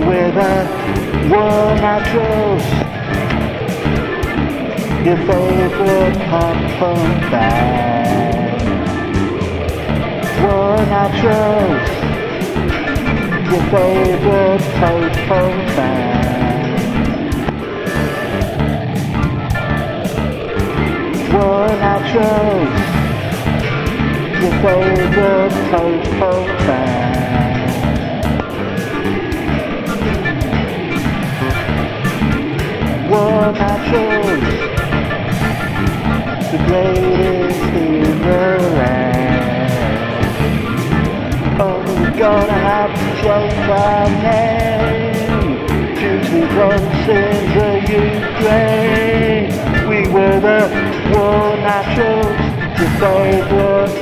with a war naturals. Your favorite popcorn band. War naturals. Your favorite popcorn band. War naturals. Your favorite popcorn band. War naturals, the greatest in the land. Oh, we're gonna have to change our name to those in the Ukraine. We were the war naturals, your favorite